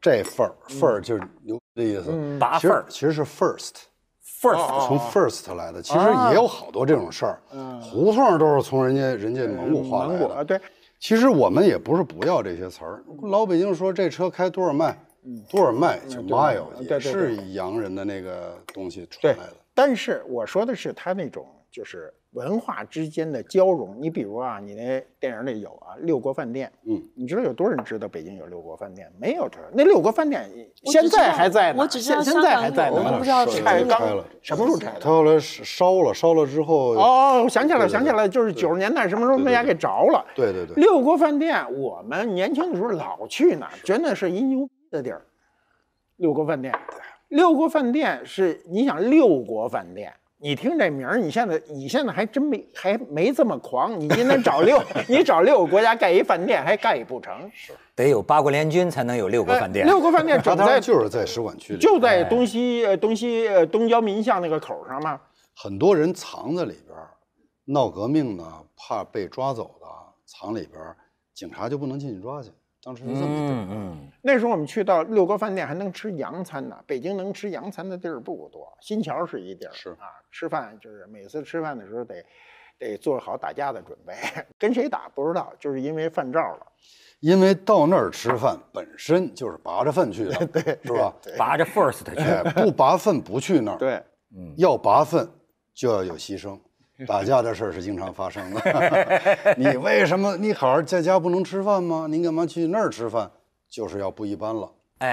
这份儿份儿就是牛的意思，其拔份儿实其实是 first，First，从 first 来的。其实也有好多这种事儿，胡同都是从人家人家蒙古话来的。蒙古啊，对，其实我们也不是不要这些词儿。老北京说这车开多少迈，多尔麦就 mile，也是洋人的那个东西对传来的。但是我说的是他那种就是文化之间的交融。你比如啊，你那电影里有啊六国饭店，嗯，你知道有多少人知道北京有六国饭店？没有这那六国饭店现在还在呢，我只知道现现在还香港有在呢，我不知道是拆了什么时候拆的？他后来烧了，烧了之后，哦，我想起来了，想起来了，就是九十年代什么时候被人家给着了。对对对，六国饭店，我们年轻的时候老去那儿，真的是一牛逼的地儿。六国饭店，六国饭店是你想六国饭店，你听这名儿，你现在你现在还真没还没这么狂。你今天找六，你找六个国家盖一饭店还盖不成？是得有八国联军才能有六国饭店。哎六国饭店他整在就是在使馆区里，就在东西呃东西呃东交民巷那个口上嘛。很多人藏在里边，闹革命呢，怕被抓走的，藏里边，警察就不能进去抓去。当时是这么一地儿嗯嗯，那时候我们去到六国饭店还能吃洋餐呢，北京能吃洋餐的地儿不多，新桥是一地儿，是啊，吃饭就是每次吃饭的时候得得做好打架的准备，跟谁打不知道，就是因为饭照了。因为到那儿吃饭本身就是拔着粪去的，对，是吧？拔着 first 去。哎，不拔粪不去那儿，对，要拔粪就要有牺牲，打架的事儿是经常发生的。你为什么你好好在家不能吃饭吗？你干嘛去那儿吃饭？就是要不一般了。哎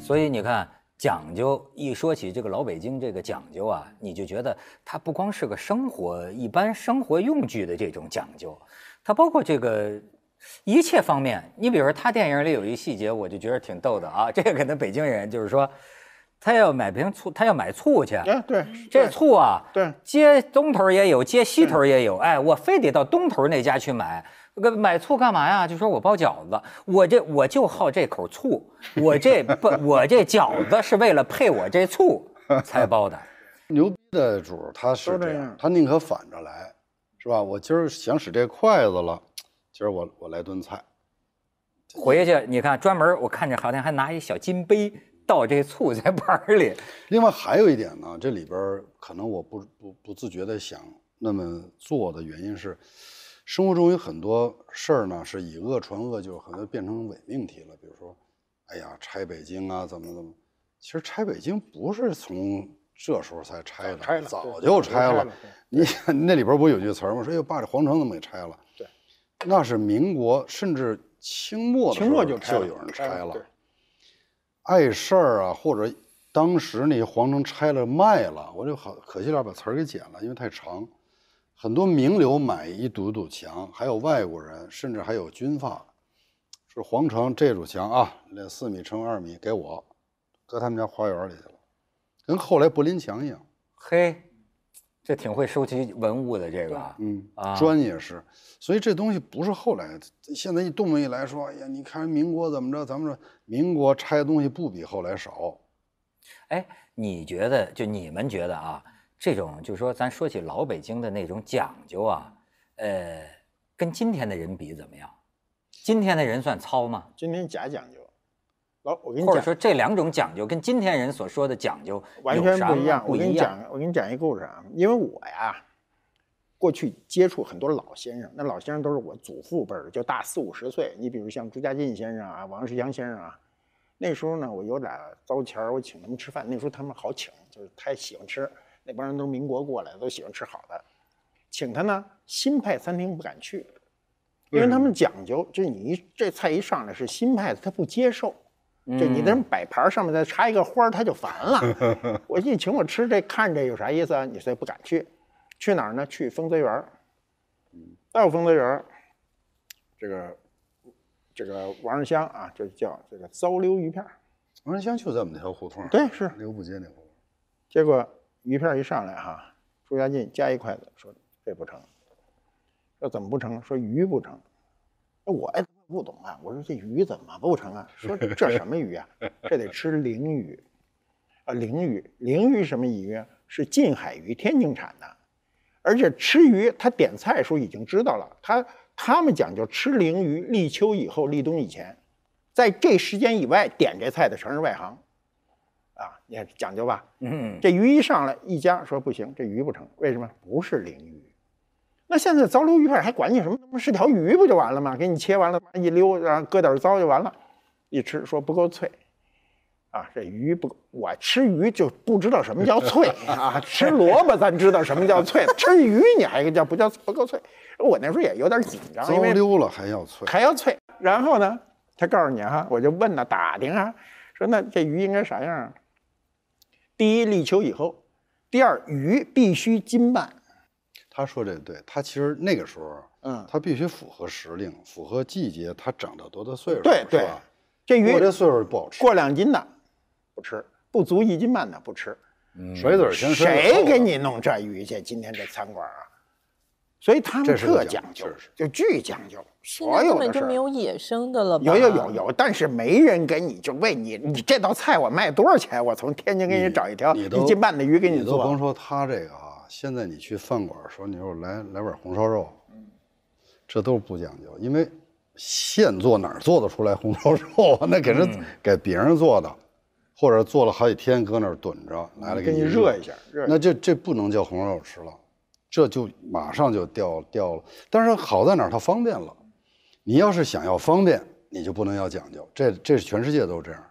所以你看，讲究一说起这个老北京这个讲究啊，你就觉得它不光是个生活一般生活用具的这种讲究，它包括这个一切方面。你比如说，他电影里有一细节，我就觉得挺逗的啊。这个可能北京人就是说，他要买瓶醋，他要买醋去，哎对，这醋啊，对接东头也有，街西头也有。哎，我非得到东头那家去买。个买醋干嘛呀？就说我包饺子，我这我就好这口醋，我这不我这饺子是为了配我这醋才包的。牛逼的主儿他是这样都这样，他宁可反着来，是吧？我今儿想使这筷子了，今儿我我来顿菜，回去你看，专门我看见好像还拿一小金杯倒这醋在 盘儿里。另外还有一点呢，这里边可能我不不不自觉的想那么做的原因是，生活中有很多事儿呢是以恶传恶，就很多变成伪命题了。比如说，哎呀，拆北京啊，怎么怎么？其实拆北京不是从这时候才拆的，拆了早就拆了。你 那里边不有句词儿吗？说哎呦，把这皇城怎么给拆了？对，那是民国甚至清末的时清候末就有人拆了。碍事儿啊，或者当时那皇城拆了卖了，我就好可惜了，把词儿给剪了，因为太长。很多名流买一堵堵墙，还有外国人，甚至还有军阀，说皇城这堵墙啊，那四米乘二米给我，搁他们家花园里去了，跟后来柏林墙一样。嘿，这挺会收集文物的这个啊。嗯啊砖也是，所以这东西不是后来，现在一动不一来说，哎呀，你看民国怎么着，咱们说民国拆的东西不比后来少。哎，你觉得就你们觉得啊，这种就是说，咱说起老北京的那种讲究啊，呃，跟今天的人比怎么样？今天的人算糙吗？今天假讲究，老我跟你讲，或者说这两种讲究跟今天人所说的讲究完全不一样。我跟你讲，我跟你讲一故事啊，因为我呀，过去接触很多老先生，那老先生都是我祖父辈儿的，就大四五十岁。你比如像朱家进先生啊、王世祥先生啊，那时候呢，我有点糟钱儿，我请他们吃饭。那时候他们好请，就是太喜欢吃，那帮人都是民国过来的，都喜欢吃好的。请他呢，新派餐厅不敢去，因为他们讲究，就是你一这菜一上来是新派的，他不接受。这你这摆盘儿上面再插一个花儿，他就烦了。我一请我吃这，看这有啥意思啊？你所以不敢去。去哪儿呢？去丰泽园儿。到丰泽园儿，这个这个王世香啊，就叫这个糟溜鱼片儿。王世香就在我们那条胡同儿，对，是。刘步街那胡同儿。结果鱼片一上来哈，朱家进夹一筷子说这不成。说怎么不成？说鱼不成。那我也不懂啊，我说这鱼怎么不成啊？说这什么鱼啊？这得吃鲮鱼，啊，鲮鱼，鲮鱼什么鱼啊？是近海鱼，天津产的。而且吃鱼，他点菜的时候已经知道了，他他们讲究吃鲮鱼，立秋以后，立冬以前，在这时间以外点这菜的全是外行，啊，你看讲究吧？嗯，这鱼一上来，一家说不行，这鱼不成，为什么？不是鲮鱼。那现在糟溜鱼片还管你什么？他妈是条鱼不就完了吗？给你切完了，一溜，然后搁点糟就完了。一吃说不够脆，啊，这鱼不够。我吃鱼就不知道什么叫脆 啊，吃萝卜咱知道什么叫脆，吃鱼你还叫不叫不够脆？我那时候也有点紧张，因糟为溜了还要脆，还要脆。然后呢，他告诉你哈，我就问他打听啊，说那这鱼应该啥样啊？第一，立秋以后；第二，鱼必须金半。他说这对，他其实那个时候，嗯他必须符合时令，符合季节，他长到多大岁数，对对？这鱼过这岁数不好吃。过两斤的不吃，不足一斤半的不吃。水子儿谁给你弄这鱼去？今天这餐馆啊，所以他们特讲究就巨讲究，现所在根本就有的事儿。没有野生的了吧？有有有有，但是没人给你就喂你，你这道菜我卖多少钱？我从天津给你找一条一斤半的鱼给你都甭。说他这个啊，现在你去饭馆说，你说来来碗红烧肉，这都是不讲究，因为现做哪儿做得出来红烧肉啊？那给人、嗯给别人做的，或者做了好几天搁那儿炖着，来了给你你热一下热一下那这这不能叫红烧肉吃了，这就马上就掉掉了。但是好在哪儿？它方便了。你要是想要方便，你就不能要讲究，这这是全世界都这样。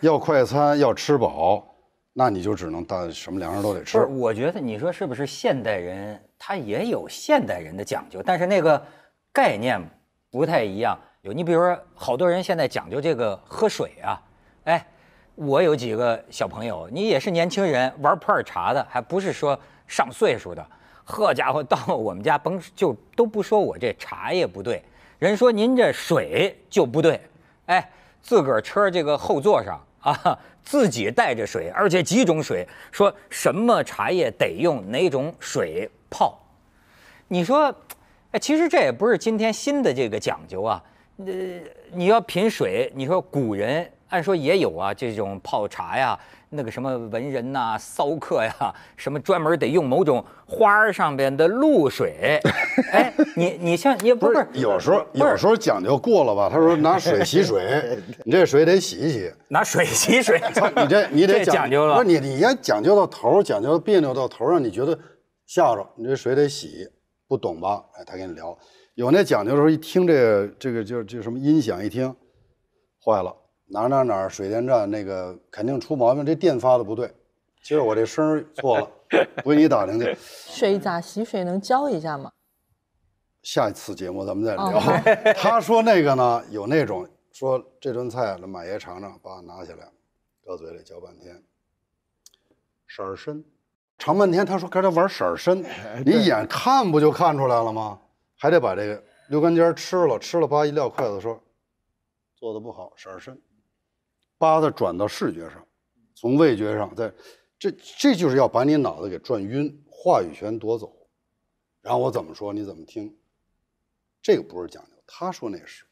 要快餐，要吃饱，那你就只能到什么粮食都得吃不是，。我觉得你说是不是现代人他也有现代人的讲究，但是那个概念不太一样。有你比如说，好多人现在讲究这个喝水啊，哎，我有几个小朋友，你也是年轻人，玩普洱茶的，还不是说上岁数的，呵家伙，到我们家甭就都不说我这茶叶不对，人说您这水就不对，哎，自个儿车这个后座上啊，自己带着水，而且几种水，说什么茶叶得用哪种水泡。你说，哎，其实这也不是今天新的这个讲究啊。呃，你要品水，你说古人按说也有啊，这种泡茶呀，那个什么文人呐、骚客呀，什么专门得用某种花儿上边的露水。哎，你你像你不是有时候有时候讲究过了吧？他说拿水洗水，你这水得洗一洗。拿水洗水，你这你得这讲究了不是你你要讲究到头，讲究别扭到头儿，让你觉得吓着，你这水得洗，不懂吧？哎，他跟你聊，有那讲究的时候，一听这个这个就就什么音响，一听坏了，哪儿哪儿哪儿水电站那个肯定出毛病，这电发的不对。今儿我这声儿错了，不给你打听去。水咋洗水能教一下吗？下一次节目咱们再哦聊。他说那个呢，有那种说这顿菜了，马爷尝尝，把拿起来，搁嘴里嚼半天，色儿深，尝半天。他说跟他玩色儿深，你眼看不就看出来了吗？还得把这个溜干尖儿吃了，吃了叭一撂筷子说，做的不好，色儿深，把它转到视觉上，从味觉上，在这这就是要把你脑子给转晕，话语权夺走。然后我怎么说你怎么听，这个不是讲究，他说那是，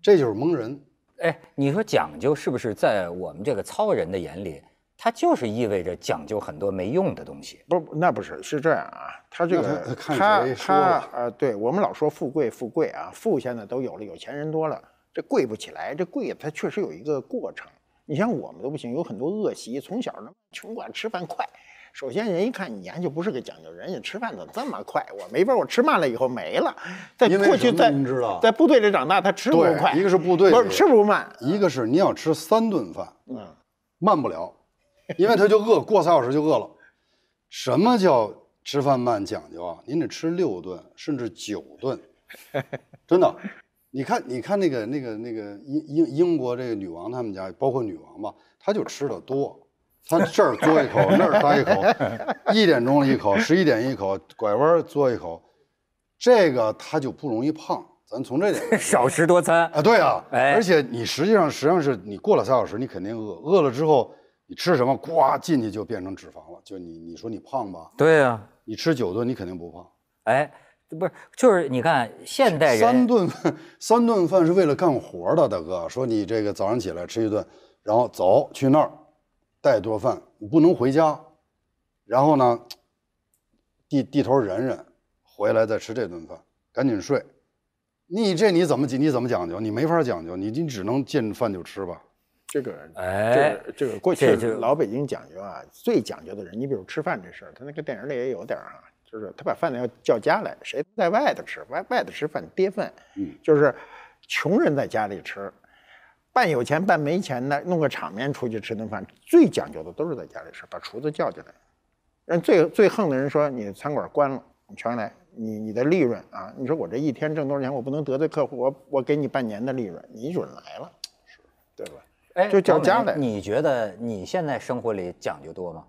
这就是蒙人。哎，你说讲究是不是在我们这个糙人的眼里，它就是意味着讲究很多没用的东西？不是，那不是，是这样啊。他这个他他看他谁说了呃，对我们老说富贵富贵啊，富现在都有了，有钱人多了，这跪不起来，这跪它确实有一个过程。你像我们都不行，有很多恶习，从小呢穷惯吃饭快。首先人一看你呀就不是个讲究人，家吃饭怎么这么快？我没法，我吃慢了以后没了。在过去在知道在部队里长大，他吃不对快，一个是部队不是吃不慢，一个是你要吃三顿饭，嗯，慢不了，因为他就饿，过仨小时就饿了。什么叫吃饭慢讲究啊？您得吃六顿甚至九顿，真的。你看，你看那个那个那个英英英国这个女王他们家，包括女王吧，她就吃的多，她这儿嘬一口，那儿嘬一口，一点钟一口，十一点一口，拐弯儿嘬一口，这个她就不容易胖。咱从这点 少食多餐。啊，对啊，哎而且你实际上实际上是你过了三小时，你肯定饿，饿了之后你吃什么，呱进去就变成脂肪了。就你你说你胖吧，对呀、你吃九顿你肯定不胖。哎，不是，就是你看现代人三顿饭，三顿饭是为了干活的，大哥。说你这个早上起来吃一顿，然后走去那儿带多饭，你不能回家，然后呢，地地头忍忍，回来再吃这顿饭，赶紧睡。你这你怎么你怎么讲究？你没法讲究，你你只能见饭就吃吧。这个，哎这个这个过去老北京讲究啊，最讲究的人，你比如吃饭这事儿，他那个电影里也有点儿啊，就是他把饭要叫家来，谁都在外头吃，外外头吃饭跌饭，嗯，就是穷人在家里吃，半有钱半没钱的，弄个场面出去吃顿饭，最讲究的都是在家里吃，把厨子叫进来，人最最横的人说你餐馆关了，你全来。你你的利润啊，你说我这一天挣多少钱，我不能得罪客户，我我给你半年的利润，你准来了，是，对吧？哎，就叫家来你觉得你现在生活里讲究多吗？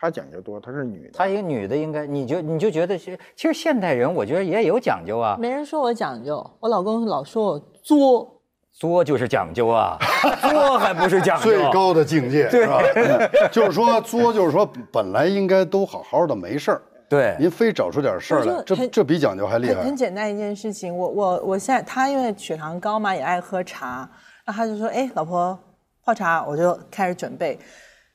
她讲究多，她是女的，她一个女的应该，你就你就觉得其实其实现代人我觉得也有讲究啊，没人说我讲究，我老公老说我作。作就是讲究啊，作还不是讲究？最高的境界是吧？嗯就是说作，就是说本来应该都好好的没事儿，对，您非找出点事儿来，这这比讲究还厉害很很。简单一件事情，我我我现在他因为血糖高嘛，也爱喝茶，然后他就说：“哎，老婆泡茶。”我就开始准备，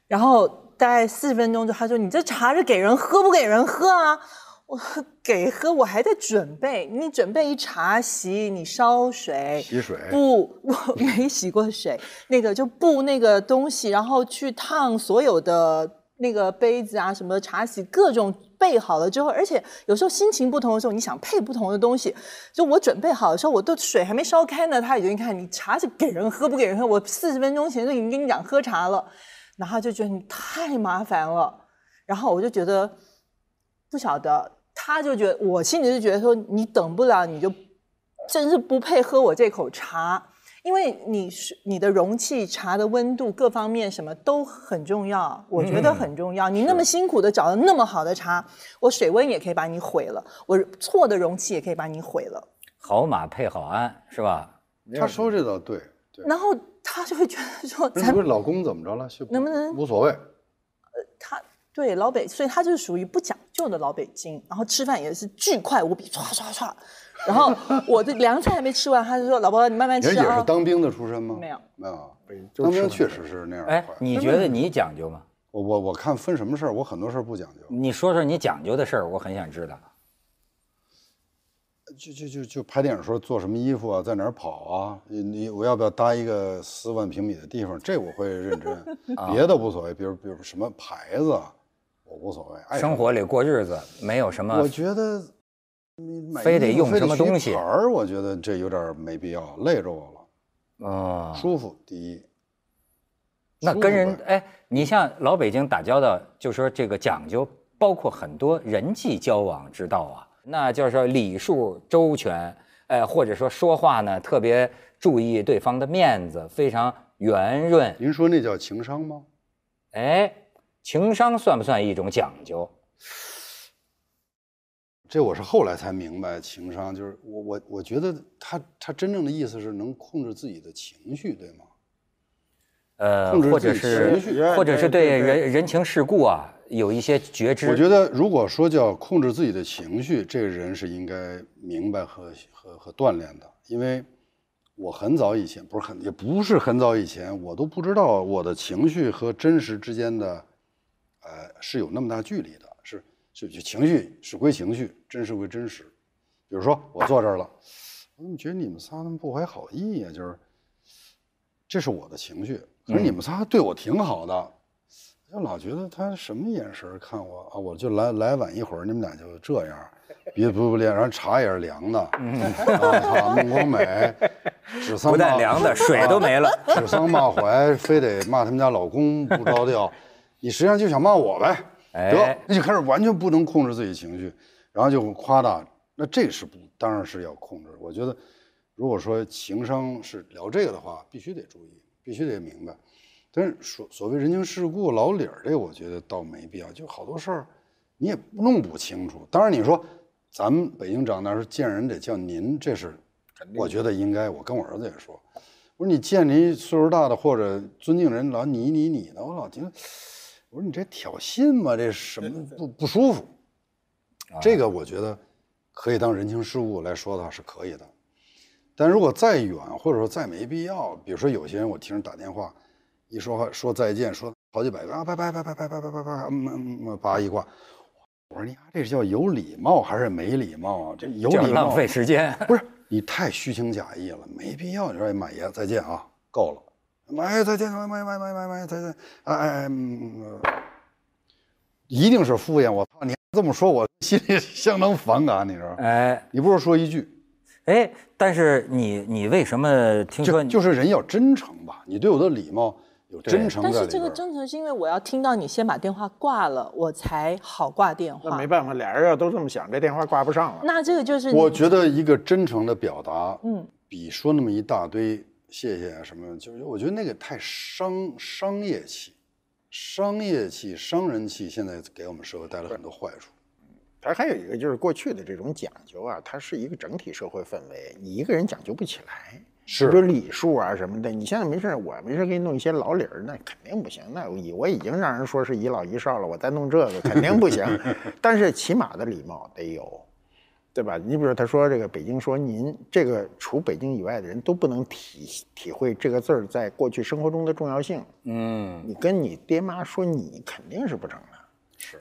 然后大概四十分钟之后，他说：“你这茶是给人喝不给人喝啊？”我给喝，我还在准备。你准备一茶席，你烧水，洗水不，我没洗过水，那个就布那个东西，然后去烫所有的那个杯子啊，什么茶席，各种备好了之后，而且有时候心情不同的时候，你想配不同的东西，就我准备好的时候，我都水还没烧开呢，他已经看你茶是给人喝不给人喝，我四十分钟前就已经跟你讲喝茶了，然后就觉得你太麻烦了，然后我就觉得不晓得，他就觉得我心里就觉得说你等不了，你就真是不配喝我这口茶，因为你是你的容器、茶的温度各方面什么都很重要，我觉得很重要。你那么辛苦的找了那么好的茶，我水温也可以把你毁了，我错的容器也可以把你毁了。好马配好鞍是吧？他说这倒对，对。然后他就会觉得说，咱那你说老公怎么着了？是能不能无所谓？呃他对老北，所以他就是属于不讲究的老北京，然后吃饭也是巨快无比，唰唰唰。然后我的凉菜还没吃完，他就说：“老婆，你慢慢吃啊。”人也是当兵的出身吗？没有，没有。当兵确实是那样哎快。，你觉得你讲究吗？我我我看分什么事儿，我很多事儿不讲究，你说说你讲究的事儿，我很想知道。就就就就拍电影时候做什么衣服啊，在哪儿跑啊，你你我要不要搭一个四万平米的地方，这我会认真，别的无所谓，比如比如什么牌子啊，我无所谓。爱生活里过日子没有什么我觉得你买非得用什么东西牌儿，我觉得这有点没必要，累着我了。哦，舒服第一，那跟人哎，你像老北京打交道，就说这个讲究，包括很多人际交往之道啊，那就是说礼数周全，哎，或者说说话呢特别注意对方的面子，非常圆润，您说那叫情商吗？哎，情商算不算一种讲究？这我是后来才明白，情商就是我我我觉得他他真正的意思是能控制自己的情绪，对吗？呃，控制或者自己是情绪或者是对人人情世故啊有一些觉知。我觉得如果说叫控制自己的情绪，这个人是应该明白和和和锻炼的，因为我很早以前不是很也不是很早以前，我都不知道我的情绪和真实之间的，呃，是有那么大距离的，是是就情绪是归情绪，真实归真实。比如说我坐这儿了，我怎么觉得你们仨他妈不怀好意呀、就是，这是我的情绪。可是你们仨对我挺好的，就老觉得他什么眼神看我啊？我就来来晚一会儿，你们俩就这样，别不不然后茶也是凉的，啊，孟广美，指桑不但骂凉的，水都没了。指桑骂槐，非得骂他们家老公不着调，你实际上就想骂我呗，哎得，那就开始完全不能控制自己情绪，然后就夸大，那这是不当然是要控制。我觉得，如果说情商是聊这个的话，必须得注意，必须得明白。但是所所谓人情世故、老理儿，这个我觉得倒没必要。就好多事儿，你也弄不清楚。当然你说，咱们北京长大时候见人得叫您，这是我觉得应该。我跟我儿子也说，我说你见您岁数大的或者尊敬人老你你你的，我老觉得，我说你这挑衅嘛？这什么不不舒服？这个我觉得可以当人情世故来说的话是可以的。但如果再远，或者说再没必要，比如说有些人我听人打电话，一说话说再见，说好几百个啊，拜拜拜拜拜拜拜拜拜，嗯嗯嗯，叭一挂。我说你这是叫有礼貌还是没礼貌啊？这有礼貌浪费时间。不是你太虚情假意了，没必要。你说哎马爷再见啊，够了。马爷再见，马马马马马马爷再见。哎哎哎，嗯，呃一定是敷衍我。操，你这么说，我心里相当反感。你知道？哎你不如说一句，哎，但是你你为什么听说就就是人要真诚吧？你对我的礼貌有真诚。但是这个真诚是因为我要听到你先把电话挂了，我才好挂电话那没。办法，俩人要都这么想，这电话挂不上了。那这个就是我觉得一个真诚的表达，嗯，比说那么一大堆谢谢啊什么，就是我觉得那个太商商业气，商业气、商人气，现在给我们社会带来很多坏处。它还有一个就是过去的这种讲究啊，它是一个整体社会氛围，你一个人讲究不起来。是比如礼数啊什么的，你现在没事儿，我没事儿给你弄一些老理儿，那肯定不行。那我已我已经让人说是遗老遗少了，我再弄这个肯定不行。但是起码的礼貌得有，对吧？你比如他说这个北京说您这个除北京以外的人都不能体体会这个字儿在过去生活中的重要性。嗯，你跟你爹妈说你肯定是不成的。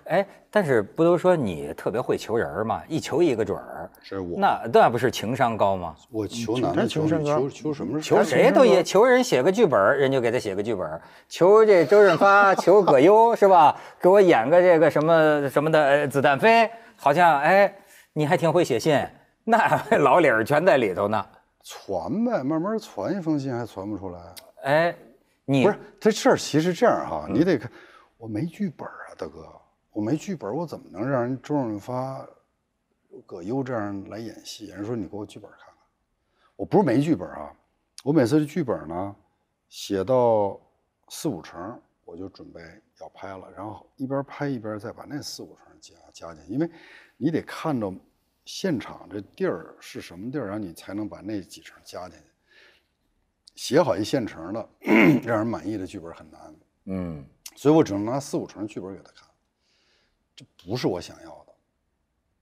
哎，但是不都说你特别会求人儿吗？一求一个准儿，是我那那不是情商高吗？我求男的他求求求什么？求谁都也求人写个剧本，人就给他写个剧本；求这周润发，求葛优是吧？给我演个这个什么什么的呃子弹飞，好像哎，你还挺会写信，那老理儿全在里头呢。传呗，慢慢传一封信还传不出来。哎，你不是这事儿，其实这样哈，你得看，我没剧本啊，大哥，我没剧本，我怎么能让人周润发、葛优这样来演戏？人说你给我剧本看看，我不是没剧本啊，我每次这剧本呢写到四五成，我就准备要拍了，然后一边拍一边再把那四五成加加进去，因为你得看到现场这地儿是什么地儿，然后你才能把那几成加进去。写好一现成的，让人满意的剧本很难，嗯，所以我只能拿四五成剧本给他看。这不是我想要的，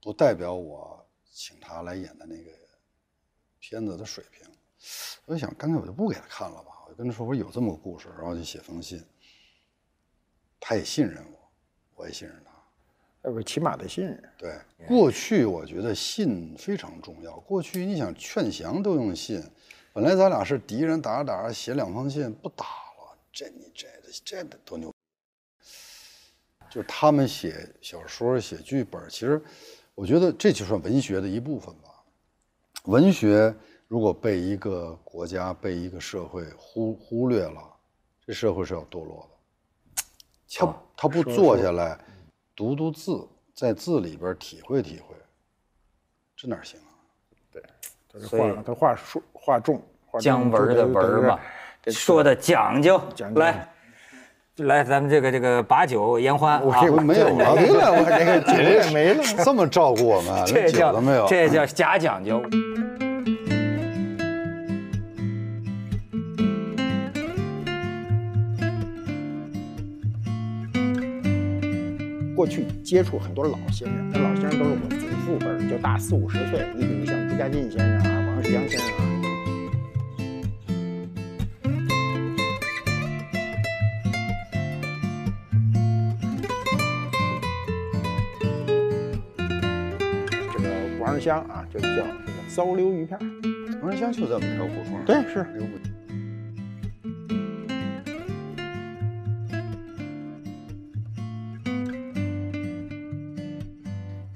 不代表我请他来演的那个片子的水平。我就想，干脆我就不给他看了吧。我就跟他说，我有这么个故事，然后就写封信。他也信任我，我也信任他。要不起码的信任。对，过去我觉得信非常重要。过去你想劝降都用信，本来咱俩是敌人，打着打着写两封信不打了，这你这这多牛！就是他们写小说、写剧本，其实我觉得这就算文学的一部分吧。文学如果被一个国家、被一个社会忽忽略了，这社会是要堕落的。他他不坐下来读读字，在字里边体会体会，这哪行啊？对 他是所以他话说话重，画重姜文的文嘛，说的讲究。讲究来，来，咱们这个这个把酒言欢啊，我没有了，没了，我这个 酒也没了。这么照顾我们，这叫都没有。这叫假讲究。过去接触很多老先生，那老先生都是我祖父辈儿，就大四五十岁。你比如像朱家进先生啊、王世襄先生啊，这个王世襄啊，就叫这个糟溜鱼片儿。龙人乡就在我们那条胡同上。对是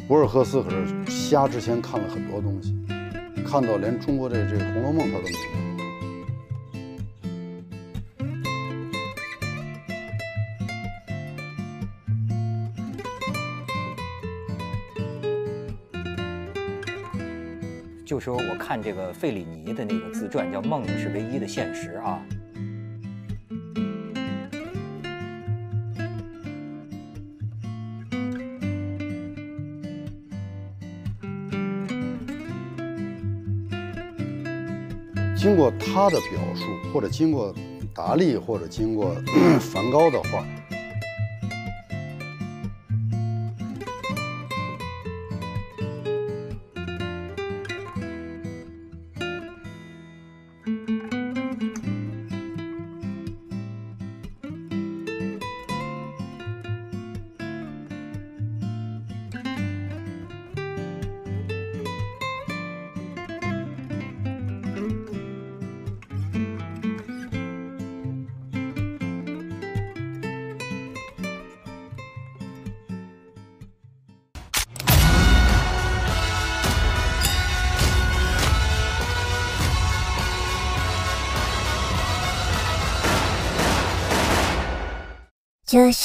博尔赫斯可是瞎之前看了很多东西，看到连中国这这《红楼梦》他都明白。就说我看这个费里尼的那个自传叫《梦是唯一的现实》啊，经过他的表述，或者经过达利，或者经过 梵高的画，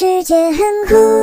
世界很酷。